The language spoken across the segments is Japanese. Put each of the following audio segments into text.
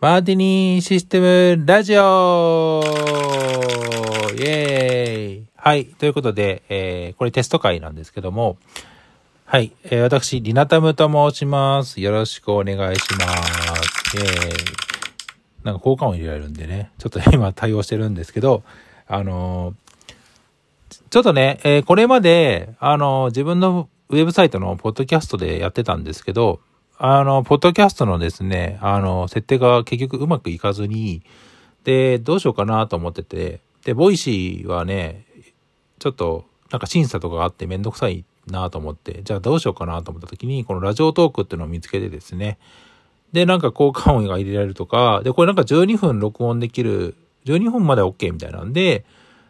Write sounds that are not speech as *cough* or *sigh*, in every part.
マーティニーシステムラジオイェーイはい。ということで、えー、これテスト会なんですけども、はい。えー、私、リナタムと申します。よろしくお願いします。イェーイ。なんか交換を入れられるんでね、ちょっと今対応してるんですけど、あのー、ちょっとね、えー、これまで、あのー、自分のウェブサイトのポッドキャストでやってたんですけど、あの、ポッドキャストのですね、あの、設定が結局うまくいかずに、で、どうしようかなと思ってて、で、 Voicy はね、ちょっと、なんか審査とかがあってめんどくさいなと思って、じゃあどうしようかなと思った時に、このラジオトークっていうのを見つけてですね、で、なんか効果音が入れられるとか、で、これなんか12分録音できる、12分まで OK みたいなんで、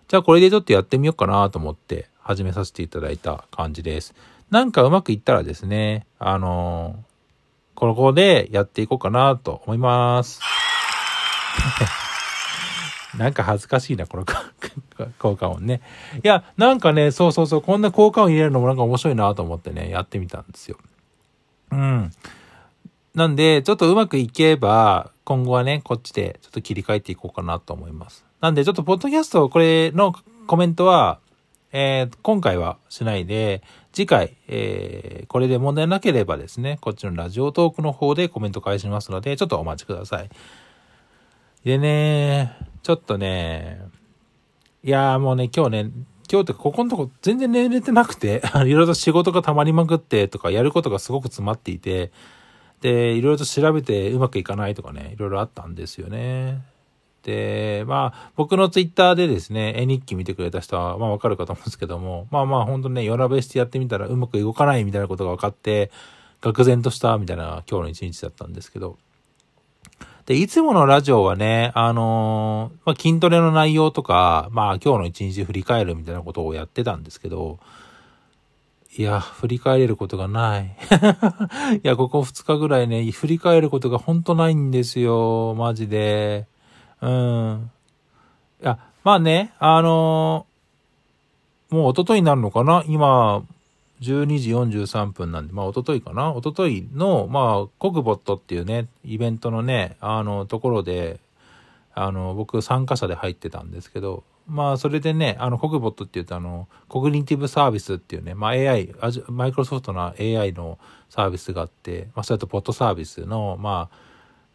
じゃあこれでちょっとやってみようかなと思って始めさせていただいた感じです。なんかうまくいったらですね、あのここでやっていこうかなと思います。*laughs* なんか恥ずかしいな、この *laughs* 効果音ね。いや、なんかね、そうそうそう、こんな効果音入れるのもなんか面白いなと思ってね、やってみたんですよ。うん。なんで、ちょっとうまくいけば、今後はね、こっちでちょっと切り替えていこうかなと思います。なんで、ちょっとポッドキャスト、これのコメントは、えー、今回はしないで、次回、えー、これで問題なければですね、こっちのラジオトークの方でコメント返しますので、ちょっとお待ちください。でね、ちょっとね、いやーもうね、今日ね、今日ってここのとこ全然寝れてなくて、*laughs* いろいろと仕事が溜まりまくってとか、やることがすごく詰まっていて、で、いろいろと調べてうまくいかないとかね、いろいろあったんですよね。で、まあ、僕のツイッターでですね、絵日記見てくれた人は、まあわかるかと思うんですけども、まあまあ本当ね、夜なべしてやってみたらうまく動かないみたいなことが分かって、愕然としたみたいな今日の一日だったんですけど。で、いつものラジオはね、あのー、まあ筋トレの内容とか、まあ今日の一日振り返るみたいなことをやってたんですけど、いや、振り返れることがない。*laughs* いや、ここ2日ぐらいね、振り返ることが本当ないんですよ、マジで。うん。いや、まあね、あのー、もう一昨日になるのかな？今、12時43分なんで、まあ、一昨日かな？一昨日の、まあ、コグボットっていうね、イベントのね、あの、ところで、あの、僕参加者で入ってたんですけど、まあ、それでね、あの、コグボットって言うと、あの、コグニティブサービスっていうね、まあ、AI、マイクロソフトの AI のサービスがあって、まあ、それとポットサービスの、まあ、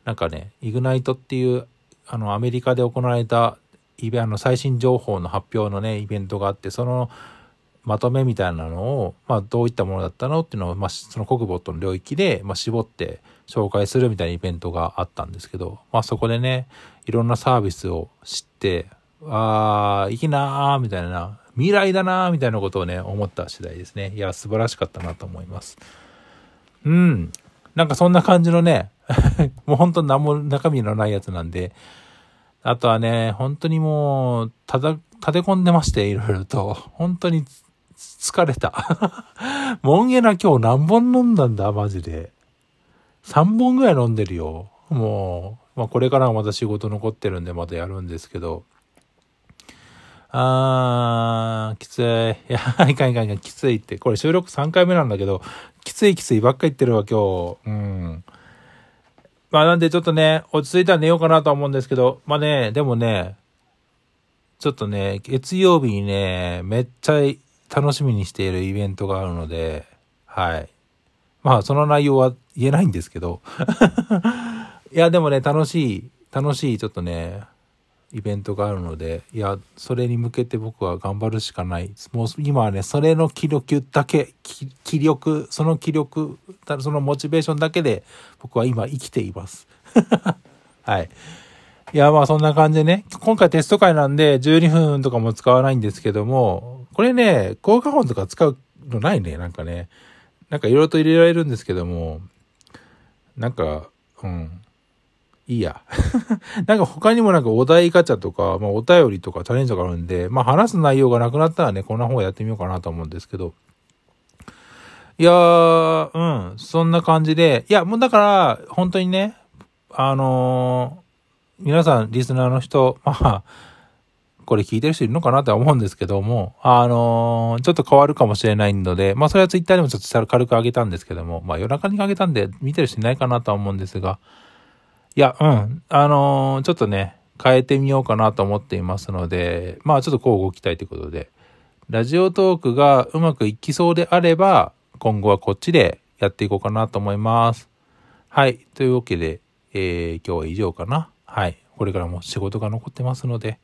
なんかね、イグナイトっていうあの、アメリカで行われたイベあの最新情報の発表のね、イベントがあって、そのまとめみたいなのを、まあ、どういったものだったのっていうのを、まあ、その国ボットの領域で、まあ、絞って紹介するみたいなイベントがあったんですけど、まあ、そこでね、いろんなサービスを知って、ああ、いいなーみたいな、未来だなーみたいなことをね、思った次第ですね。いや、素晴らしかったなと思います。うん。なんかそんな感じのね、*laughs* もう本当何も中身のないやつなんで、あとはね、本当にもう、ただ、立て込んでまして、いろいろと。本当に疲れた。*laughs* もんげな今日何本飲んだんだ、マジで。3本ぐらい飲んでるよ。もう、まあこれからはまた仕事残ってるんでまたやるんですけど。あー、きつい。いや、*laughs* いかんいかんいかん、きついって。これ収録3回目なんだけど、きついきついばっか言ってるわ、今日。うん。まあなんでちょっとね、落ち着いたら寝ようかなと思うんですけど、まあね、でもね、ちょっとね、月曜日にね、めっちゃ楽しみにしているイベントがあるので、はい。まあその内容は言えないんですけど、*laughs* いやでもね、楽しい、楽しいちょっとね、イベントがあるので、いや、それに向けて僕は頑張るしかない。もう今はね、それの気力だけ、気力、その気力、そのモチベーションだけで僕は今生きています。*laughs* はい。いや、まあそんな感じでね、今回テスト会なんで12分とかも使わないんですけども、これね、効果音とか使うのないね、なんかね。なんかいろいろと入れられるんですけども、なんか、うん。いいや。*laughs* なんか他にもなんかお題ガチャとか、まあお便りとかチャレンジとかあるんで、まあ話す内容がなくなったらね、こんな方やってみようかなと思うんですけど。いやー、うん、そんな感じで、いや、もうだから、本当にね、あのー、皆さん、リスナーの人、まあ、これ聞いてる人いるのかなとは思うんですけども、あのー、ちょっと変わるかもしれないので、まあそれはツイッターでもちょっと軽く上げたんですけども、まあ夜中に上げたんで見てる人いないかなとは思うんですが、いや、うん。あのー、ちょっとね、変えてみようかなと思っていますので、まあちょっとこう動きたいということで、ラジオトークがうまくいきそうであれば、今後はこっちでやっていこうかなと思います。はい。というわけで、えー、今日は以上かな。はい。これからも仕事が残ってますので、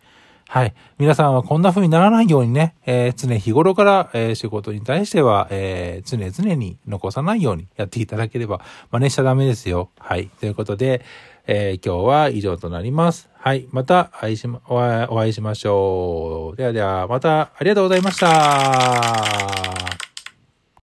はい。皆さんはこんな風にならないようにね、えー、常日頃から、えー、仕事に対しては、えー、常々に残さないようにやっていただければ、真似しちゃダメですよ。はい。ということで、えー、今日は以上となります。はい。また会いしま、お会いしましょう。ではでは、またありがとうございました。